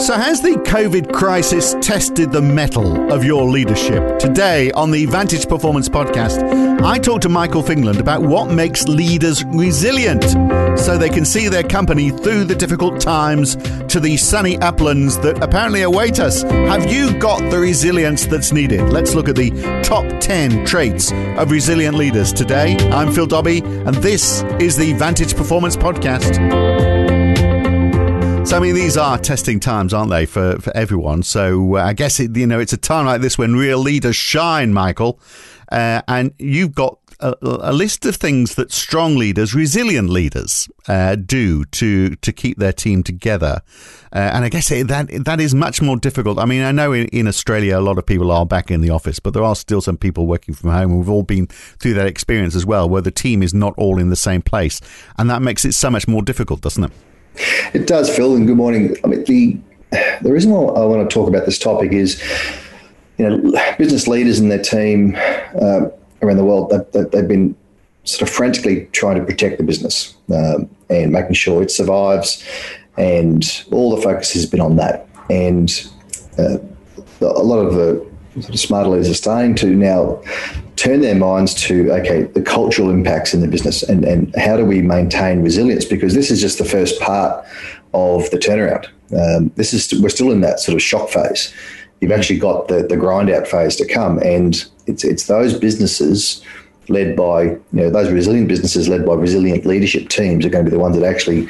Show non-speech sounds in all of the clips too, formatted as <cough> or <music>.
So, has the COVID crisis tested the mettle of your leadership? Today on the Vantage Performance Podcast, I talk to Michael Fingland about what makes leaders resilient so they can see their company through the difficult times to the sunny uplands that apparently await us. Have you got the resilience that's needed? Let's look at the top 10 traits of resilient leaders today. I'm Phil Dobbie, and this is the Vantage Performance Podcast. So I mean, these are testing times, aren't they, for, for everyone? So uh, I guess it, you know it's a time like this when real leaders shine, Michael. Uh, and you've got a, a, list of things that strong leaders, resilient leaders, uh, do to to keep their team together. Uh, and I guess that that is much more difficult. I mean, I know in, in, Australia a lot of people are back in the office, but there are still some people working from home. We've all been through that experience as well, where the team is not all in the same place, and that makes it so much more difficult, doesn't it? It does, Phil, and good morning. I mean, the the reason why I want to talk about this topic is, you know, business leaders and their team uh, around the world, they, they've been sort of frantically trying to protect the business um, and making sure it survives, and all the focus has been on that. And uh, a lot of the sort of smarter leaders are starting to now turn their minds to okay the cultural impacts in the business and, and how do we maintain resilience? Because this is just the first part of the turnaround. Um, this is we're still in that sort of shock phase. You've actually got the, the grind out phase to come. And it's it's those businesses led by you know those resilient businesses led by resilient leadership teams are going to be the ones that actually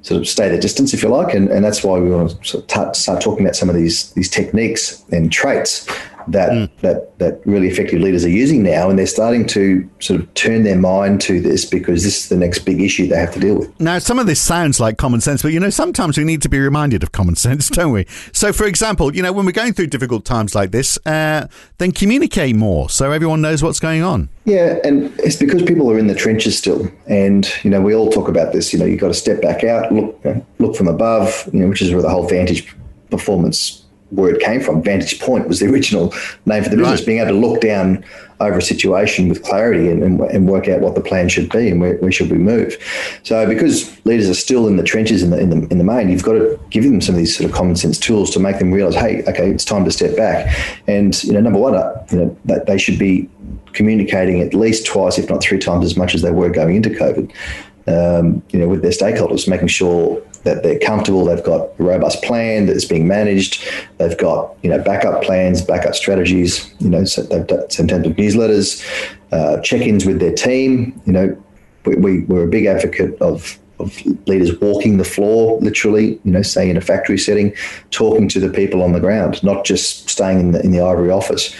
sort of stay the distance, if you like, and, and that's why we want to sort of t- start talking about some of these these techniques and traits that mm. that that really effective leaders are using now, and they're starting to sort of turn their mind to this because this is the next big issue they have to deal with. Now, some of this sounds like common sense, but you know, sometimes we need to be reminded of common <laughs> sense, don't we? So, for example, you know, when we're going through difficult times like this, uh, then communicate more so everyone knows what's going on. Yeah, and it's because people are in the trenches still, and you know, we all talk about this. You know, you've got to step back out, look, look from above, you know, which is where the whole vantage performance word came from. Vantage Point was the original name for the business, right. being able to look down over a situation with clarity and, and, and, work out what the plan should be and where, where should we move. So, because leaders are still in the trenches in the, in the in the main, you've got to give them some of these sort of common sense tools to make them realize, hey, okay, it's time to step back. And you know, number one, uh, you know, that they should be communicating at least twice, if not three times as much as they were going into COVID. Um, you know, with their stakeholders, making sure that they're comfortable, they've got a robust plan that's being managed, they've got you know backup plans, backup strategies. You know, so they've done in terms of newsletters, uh, check-ins with their team. You know, we, we, we're a big advocate of of leaders walking the floor, literally, you know, say in a factory setting, talking to the people on the ground, not just staying in the, in the ivory office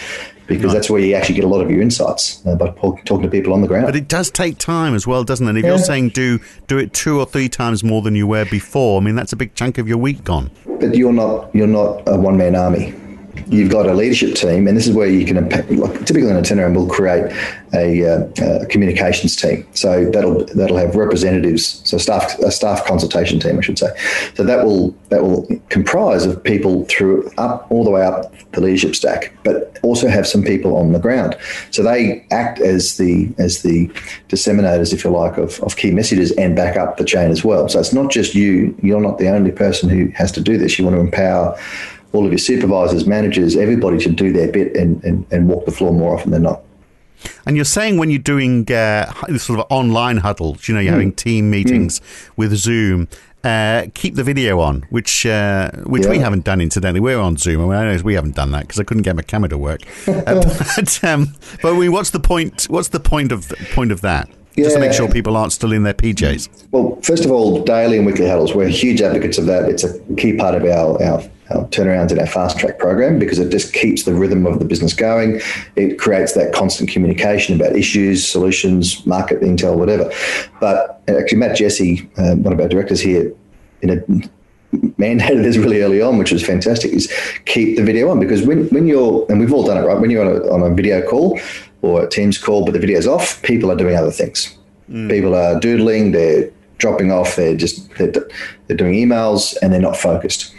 because right. that's where you actually get a lot of your insights uh, by talking to people on the ground. But it does take time as well, doesn't it? If yeah. you're saying do do it two or three times more than you were before, I mean that's a big chunk of your week gone. But you're not you're not a one man army you've got a leadership team, and this is where you can. Like typically in a turnaround, we'll create a, uh, a, communications team. So that'll that'll have representatives, so staff a staff consultation team, I should say. So that will that will comprise of people through up all the way up the leadership stack, but also have some people on the ground. So they act as the as the disseminators, if you like, of, of key messages and back up the chain as well. So it's not just you. You're not the only person who has to do this. You want to empower all of your supervisors, managers, everybody should do their bit and, and, and walk the floor more often than not. And you're saying when you're doing uh, sort of online huddles, you know, you're mm. having team meetings mm. with Zoom, uh, keep the video on, which uh, which yeah. we haven't done incidentally. We're on Zoom. I mean, I know we haven't done that because I couldn't get my camera to work. <laughs> Uh, but, um, but I mean, what's the point? What's the point of the, point of that? Yeah. Just to make sure people aren't still in their PJs. Well, first of all, daily and weekly huddles. We're huge advocates of that. It's a key part of our our turnarounds in our fast track program because it just keeps the rhythm of the business going. It creates that constant communication about issues, solutions, market intel, whatever. But actually, Matt Jesse, uh, one of our directors here, in a mandated this really early on, which was fantastic, is keep the video on because when, when you're, and we've all done it, right? When you're on a, on a video call or a Teams call, but the video's off, people are doing other things. Mm. People are doodling, they're dropping off, they're just, they're, they're doing emails and they're not focused.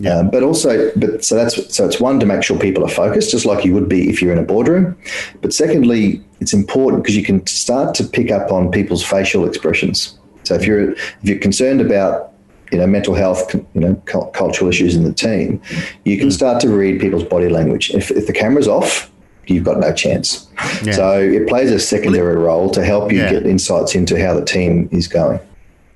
Yeah. Um, but also, but so that's so it's one to make sure people are focused, just like you would be if you're in a boardroom. But secondly, it's important because you can start to pick up on people's facial expressions. So if you're if you're concerned about you know mental health, you know cultural issues in the team, you can mm. start to read people's body language. If, if the camera's off, you've got no chance. Yeah. So it plays a secondary role to help you yeah. get insights into how the team is going.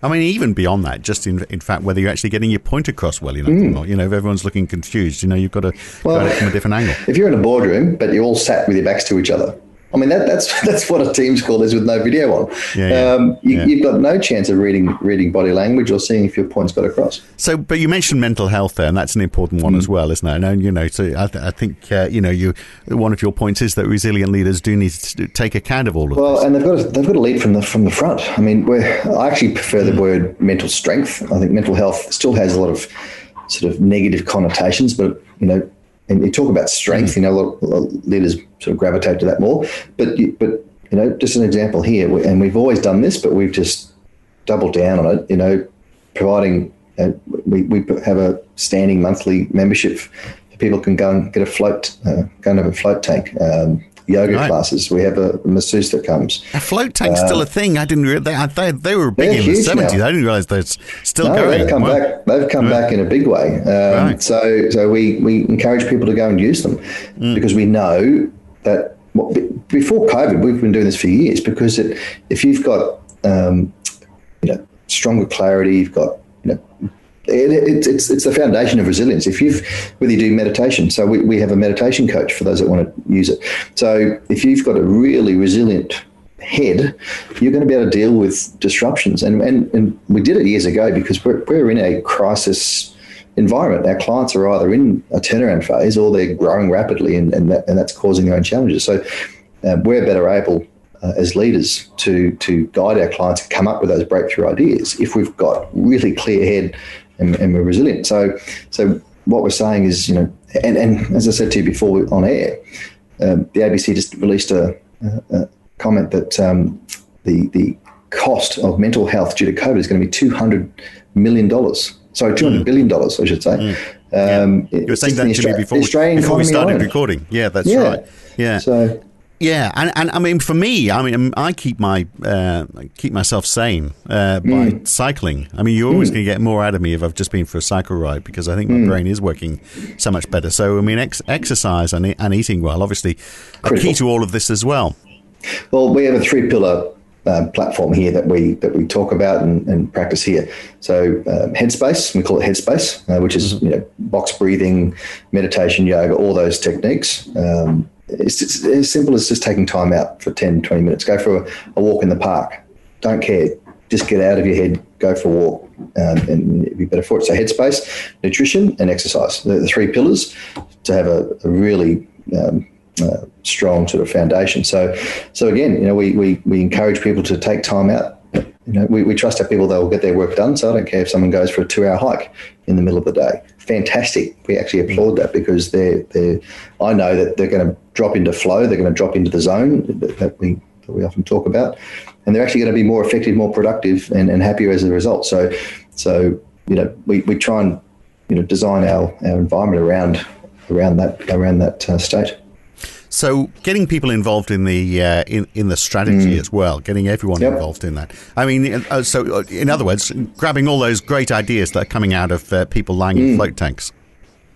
I mean, even beyond that, just in, in fact, whether you're actually getting your point across well enough mm. or not. You know, if everyone's looking confused, you know, you've got to well, go at it from a different angle. If you're in a boardroom, but you're all sat with your backs to each other, I mean, that, that's <laughs> that's what a Teams call is with no video on. Yeah, yeah, um, you, have got no chance of reading reading body language or seeing if your points got across. So, but you mentioned mental health there, and that's an important one mm. as well, isn't it? And you know, so I, th- I think uh, you know, you one of your points is that resilient leaders do need to take account of all of well, this. Well, and they've got to, they've got to lead from the from the front. I mean, I actually prefer the mm. word mental strength. I think mental health still has a lot of sort of negative connotations, but you know, and you talk about strength, mm. you know, a lot, a lot of leaders sort of gravitate to that more. But but you know, just an example here, and we've always done this, but we've just doubled down on it. You know, providing uh, we we have a standing monthly membership. People can go and get a float, uh, go and have a float tank. Um, yoga right. classes. We have a masseuse that comes. A float tank's uh, still a thing. I didn't. They, they, they were big in the seventies. I didn't realize they're still no, going. They've come well, back. They've come right. back in a big way. Um, right. So so we we encourage people to go and use them mm. because we know that well, before COVID, we've been doing this for years because it, if you've got um, you know stronger clarity, you've got you know it, it, it's it's the foundation of resilience. If you've whether you do meditation, so we, we have a meditation coach for those that want to use it. So if you've got a really resilient head, you're going to be able to deal with disruptions. And and, and we did it years ago because we're, we're in a crisis environment. Our clients are either in a turnaround phase or they're growing rapidly, and and, that, and that's causing their own challenges. So uh, we're better able uh, as leaders to to guide our clients to come up with those breakthrough ideas if we've got really clear head and, and we're resilient. So, so what we're saying is, you know, and, and as I said to you before on air, um, the ABC just released a, a, a comment that um, the the cost of mental health due to COVID is going to be two hundred million dollars. Sorry, two hundred mm. billion dollars, I should say. Mm. Um, yeah. You were saying that to me before, before we started alone. recording. Yeah, that's yeah. right. Yeah. So yeah, and, and I mean, for me, I mean, I keep my uh, keep myself sane uh, by mm. cycling. I mean, you're always mm. going to get more out of me if I've just been for a cycle ride because I think my mm. brain is working so much better. So, I mean, ex- exercise and, and eating well, obviously, are key to all of this as well. Well, we have a three pillar um, platform here that we that we talk about and, and practice here. So um, Headspace, we call it Headspace, uh, which is mm-hmm. you know box breathing, meditation, yoga, all those techniques. Um, it's, it's, as simple as just taking time out for 10, 20 minutes. Go for a, a, walk in the park. Don't care. Just get out of your head, go for a walk, um, and it'd be better for it. So, headspace, nutrition, and exercise. The, the three pillars to have a, a really um, uh, strong sort of foundation. So, so again, you know, we, we, we encourage people to take time out. You know, we, we trust our people; they'll get their work done. So I don't care if someone goes for a two-hour hike in the middle of the day fantastic. We actually applaud that because they're, they're I know that they're going to drop into flow, they're going to drop into the zone that, we that we often talk about, and they're actually going to be more effective, more productive, and, and happier as a result. So, so you know, we, we try and you know design our, our environment around around that around that uh, state. So, getting people involved in the uh, in in the strategy mm. as well, getting everyone yep. involved in that. I mean, uh, so uh, in other words, grabbing all those great ideas that are coming out of uh, people lying mm. in float tanks.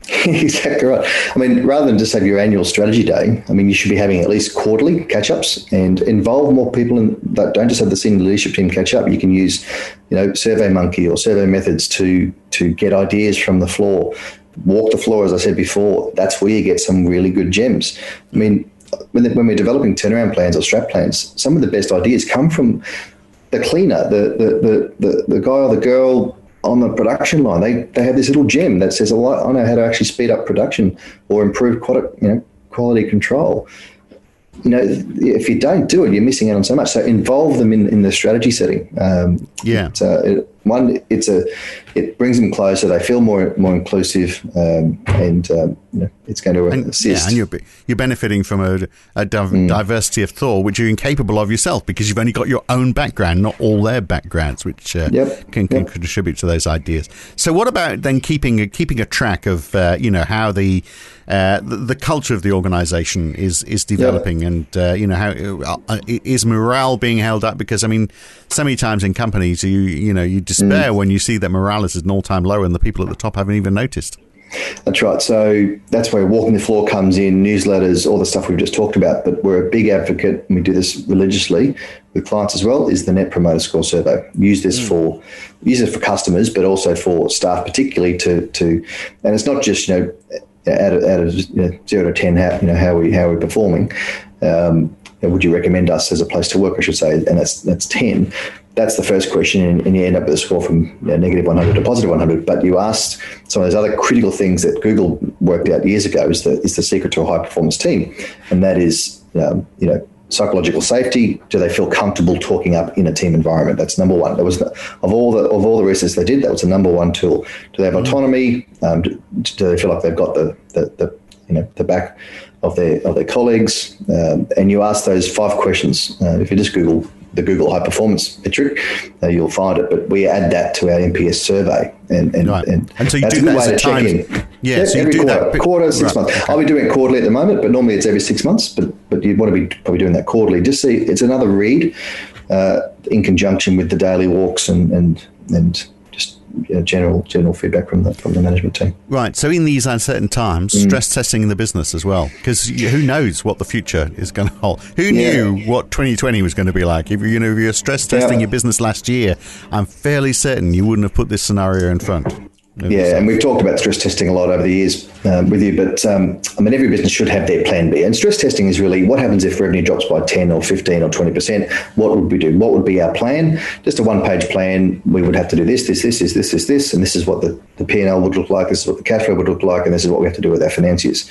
<laughs> exactly right. I mean, rather than just have your annual strategy day, I mean, you should be having at least quarterly catch ups and involve more people in that don't just have the senior leadership team catch up. You can use, you know, Survey Monkey or Survey Methods to to get ideas from the floor walk the floor, as I said before, that's where you get some really good gems. I mean, when, when we're developing turnaround plans or strat plans, some of the best ideas come from the cleaner, the, the, the, the, the guy or the girl on the production line. They, they have this little gem that says, oh, I know how to actually speed up production or improve quality, you know, quality control you know, if you don't do it, you're missing out on so much. So involve them in, in the strategy setting. Um, yeah. So it, one, it's a, it brings them closer. They feel more more inclusive, um, and um, you know, it's going to and, assist. Yeah, and you're you're benefiting from a, a div- mm. diversity of thought, which you're incapable of yourself because you've only got your own background, not all their backgrounds, which uh, yep. can, can yep. contribute to those ideas. So, what about then keeping a, keeping a track of uh, you know how the uh, the, the, culture of the organisation is is developing, and uh, you know how uh, is morale being held up? Because I mean, so many times in companies, you you know you despair mm. when you see that morale is at an all time low and the people at the top haven't even noticed. That's right. So that's where walking the floor comes in, newsletters, all the stuff we've just talked about. But we're a big advocate, and we do this religiously with clients as well. Is the Net Promoter Score survey? Use this mm. for use it for customers, but also for staff, particularly to to. And it's not just you know out of, out of zero to ten, how you know how we how we're performing. Um, would you recommend us as a place to work? I should say, and that's that's ten that's the first question, and, and you end up with a score from you know, negative 100 to positive 100. But you asked some of those other critical things that Google worked out years ago is the, is the secret to a high performance team, and that is um, you know psychological safety. Do they feel comfortable talking up in a team environment? That's number one. That was of all the of all the research they did. That was the number one tool. Do they have autonomy? Um, do, do, they feel like they've got the, the, the you know the back of their of their colleagues? Um, and you ask those five questions. Uh, if you just Google the Google High Performance metric, uh, you'll find it. But we add that to our NPS survey, and and, right. and, and so you do that at times. Yeah, yeah, so every quarter, that. quarter, six right. months. I'll be doing it quarterly at the moment, but normally it's every six months. But but you'd want to be probably doing that quarterly. Just see, it's another read uh, in conjunction with the daily walks and and and you know, general general feedback from the from the management team. Right. So in these uncertain times, mm. stress testing in the business as well, because who knows what the future is going <laughs> to hold? Who yeah. knew what 2020 was going to be like? If you know if you're stress testing yeah. your business last year, I'm fairly certain you wouldn't have put this scenario in front. Yeah, and we've talked about stress testing a lot over the years um, with you, but um, I mean, every business should have their plan B. And stress testing is really what happens if revenue drops by 10 or 15 or 20%? What would we do? What would be our plan? Just a one page plan. We would have to do this, this, this, this, this, this, this, and this is what the, the P&L would look like. This is what the cash flow would look like, and this is what we have to do with our financiers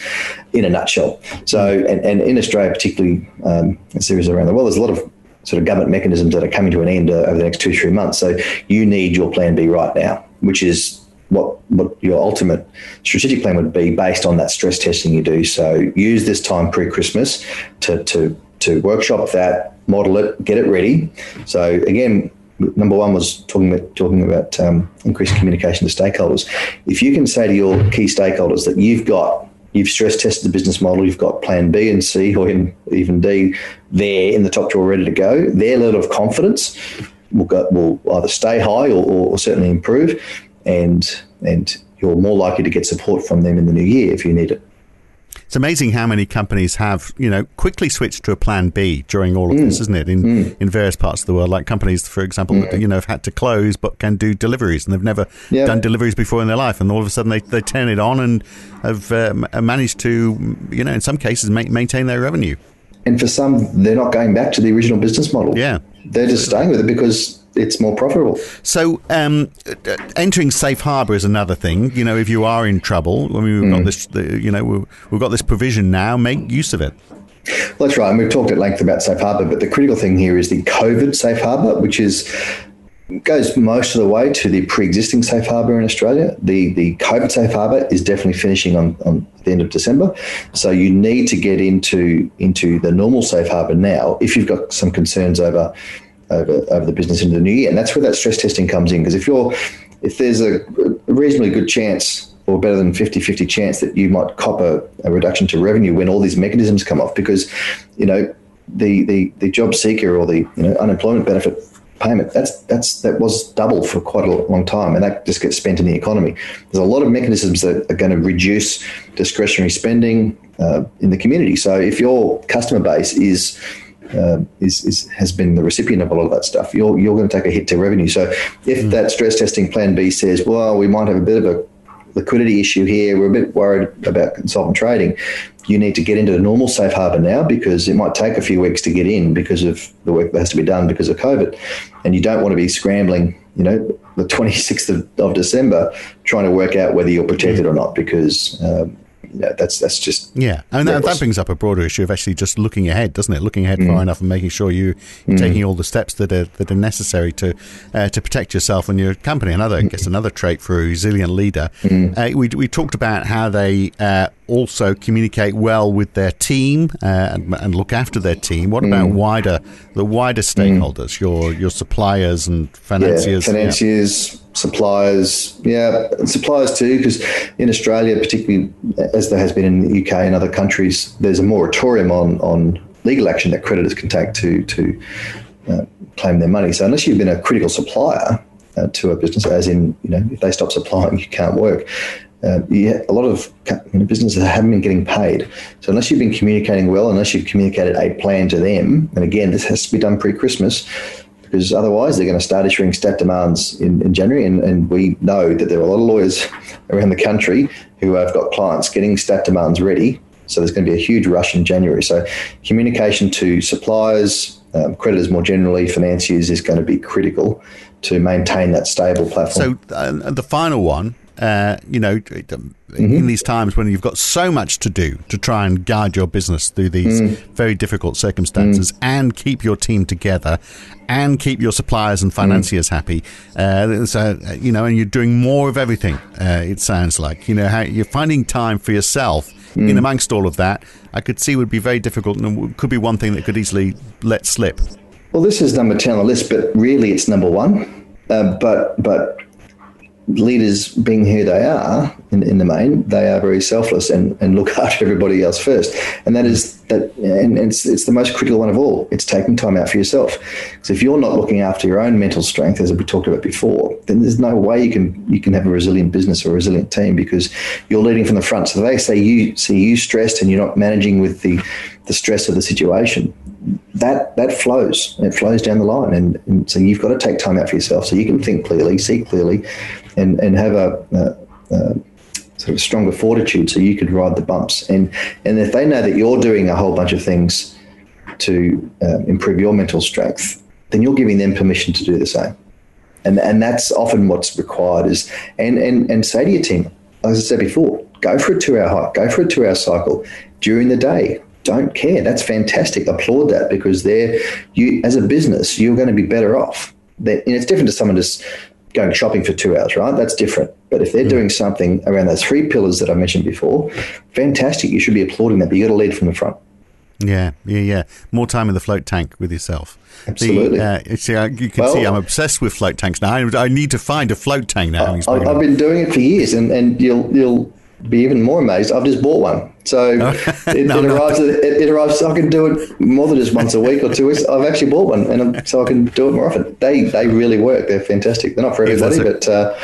in a nutshell. So, and, and in Australia, particularly um, series around the world, there's a lot of sort of government mechanisms that are coming to an end uh, over the next two, three months. So you need your plan B right now, which is what what your ultimate strategic plan would be based on that stress testing you do. So use this time pre Christmas to to to workshop that, model it, get it ready. So again, number one was talking about talking about um, increased communication to stakeholders. If you can say to your key stakeholders that you've got you've stress tested the business model, you've got plan B and C or even D there in the top drawer ready to go, their level of confidence will go, will either stay high or, or certainly improve and and you're more likely to get support from them in the new year if you need it. It's amazing how many companies have, you know, quickly switched to a plan B during all of mm. this, isn't it? In mm. in various parts of the world, like companies, for example, mm. that, you know, have had to close but can do deliveries, and they've never yeah. done deliveries before in their life, and all of a sudden they, they turn it on and have uh, managed to, you know, in some cases, ma- maintain their revenue. And for some, they're not going back to the original business model. Yeah, they're just staying with it because it's more profitable. So, um, entering safe harbor is another thing. You know, if you are in trouble, I mean, we've mm. got this. The, you know, we've, we've got this provision now. Make use of it. Well, that's right. And we've talked at length about safe harbor, but the critical thing here is the COVID safe harbor, which is goes most of the way to the pre-existing safe harbour in Australia. The the COVID safe harbour is definitely finishing on, on the end of December. So you need to get into into the normal safe harbour now if you've got some concerns over over, over the business into the new year. And that's where that stress testing comes in. Because if you're if there's a, reasonably good chance or better than 50-50 chance that you might cop a, a, reduction to revenue when all these mechanisms come off because you know the the, the job seeker or the you know unemployment benefit payment that's that's that was double for quite a long time and that just gets spent in the economy there's a lot of mechanisms that are going to reduce discretionary spending uh, in the community so if your customer base is uh, is, is, has been the recipient of a lot of that stuff, you're, you're going to take a hit to revenue. So if mm. that stress testing plan B says, well, we might have a bit of a liquidity issue here, we're a bit worried about insolvent trading, you need to get into the normal safe harbour now because it might take a few weeks to get in because of the work that has to be done because of COVID. And you don't want to be scrambling, you know, the 26th of, of December trying to work out whether you're protected mm. or not because um, yeah, that's that's just yeah, and that, that, brings up a broader issue of actually just looking ahead, doesn't it? Looking ahead mm. far enough and making sure you, are mm. taking all the steps that are that are necessary to uh, to protect yourself and your company. Another, I guess, mm. another trait for a resilient leader. Mm. Uh, we we talked about how they uh, also communicate well with their team uh, and, and, look after their team. What about mm. wider the wider stakeholders, your your suppliers and financiers? Yeah, financiers. Yeah suppliers, yeah, suppliers too, because in Australia, particularly as there has been in the UK and other countries, there's a moratorium on on legal action that creditors can take to to uh, claim their money. So unless you've been a critical supplier, uh, to a business, as in, you know, if they stop supplying, you can't work. Uh, a lot of you know, businesses haven't been getting paid. So unless you've been communicating well, unless you've communicated a plan to them, and again, this has to be done pre-Christmas, because otherwise they're going to start issuing stat demands in, in January. And, and, we know that there are a lot of lawyers <laughs> around the country who have got clients getting stat demands ready. So there's going to be a huge rush in January. So communication to suppliers, um, creditors more generally, financiers is going to be critical to maintain that stable platform. So uh, the final one uh, you know, mm-hmm. in these times when you've got so much to do to try and guide your business through these mm. very difficult circumstances mm. and keep your team together and keep your suppliers and financiers mm. happy. Uh, so, uh, you know, and you're doing more of everything, uh, it sounds like. You know, how you're finding time for yourself in mm. amongst all of that, I could see would be very difficult and could be one thing that could easily let slip. Well, this is number 10 on the list, but really it's number one. Uh, but but leaders being who they are in, in the main, they are very selfless and, and look <laughs> after everybody else first. And that is that, and it's, it's the most critical one of all. It's taking time out for yourself. Because if you're not looking after your own mental strength, as we talked about before, then there's no way you can you can have a resilient business or a resilient team because you're leading from the front. So they say you see you stressed and you're not managing with the the stress of the situation that that flows. It flows down the line, and, and, so you've got to take time out for yourself so you can think clearly, see clearly, and and have a, a, a sort of stronger fortitude so you could ride the bumps. And and if they know that you're doing a whole bunch of things to uh, improve your mental strength, then you're giving them permission to do the same. And and that's often what's required is and and and say to your team, as I said before, go for a two hour hike, go for a two hour cycle during the day don't care. That's fantastic. Applaud that because they're you as a business, you're going to be better off. that, and it's different to someone just going shopping for two hours, right? That's different. But if they're mm. doing something around those three pillars that I mentioned before, fantastic. You should be applauding that, but you got to lead from the front. Yeah, yeah, yeah. More time in the float tank with yourself. Absolutely. The, uh, see, you can well, see I'm obsessed with float tanks now. I, I, need to find a float tank now. I, have been doing it for years, and, and you'll you'll be even more amazed. I've just bought one. So <laughs> it, no, it, arrives. It, it, arrives. I can do it more than just once a week or two weeks. I've actually bought one, and so I can do it more often. They they really work. They're fantastic. They're not for everybody, a, but. Uh,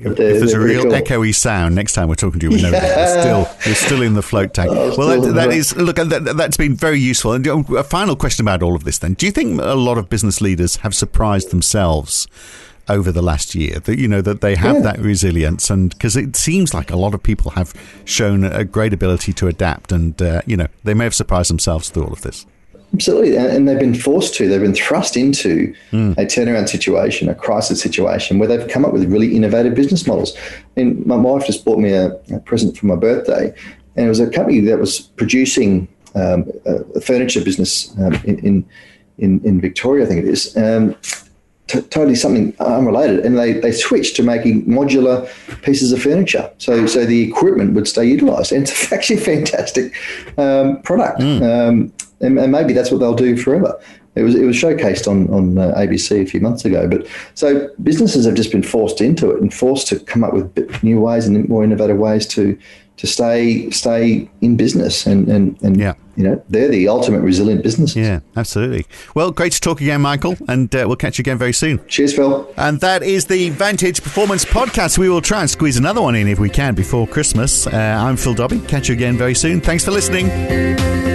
if there's a real cool. echoey sound next time we're talking to you, we know yeah. you're still you're still in the float tank. Oh, well, that, that is look that, has been very useful. And a final question about all of this. Then, do you think a lot of business leaders have surprised themselves over the last year that you know that they have yeah. that resilience and because it seems like a lot of people have shown a great ability to adapt and uh, you know they may have surprised themselves through all of this absolutely and they've been forced to they've been thrust into mm. a turnaround situation a crisis situation where they've come up with really innovative business models and my wife just bought me a, a present for my birthday and it was a company that was producing um, a, furniture business um, in, in, in Victoria, I think it is. Um, t- totally something unrelated, and they, they switched to making modular pieces of furniture. So so the equipment would stay utilised, and it's <laughs> actually a fantastic um, product. Mm. Um, and, and, maybe that's what they'll do forever. It was it was showcased on on uh, ABC a few months ago. But so businesses have just been forced into it and forced to come up with new ways and more innovative ways to to stay stay in business and and, and yeah. you know they're the ultimate resilient businesses. Yeah, absolutely. Well, great to talk again, Michael, and uh, we'll catch you again very soon. Cheers, Phil. And that is the Vantage Performance Podcast. We will try and squeeze another one in if we can before Christmas. Uh, I'm Phil Dobbie. Catch you again very soon. Thanks for listening.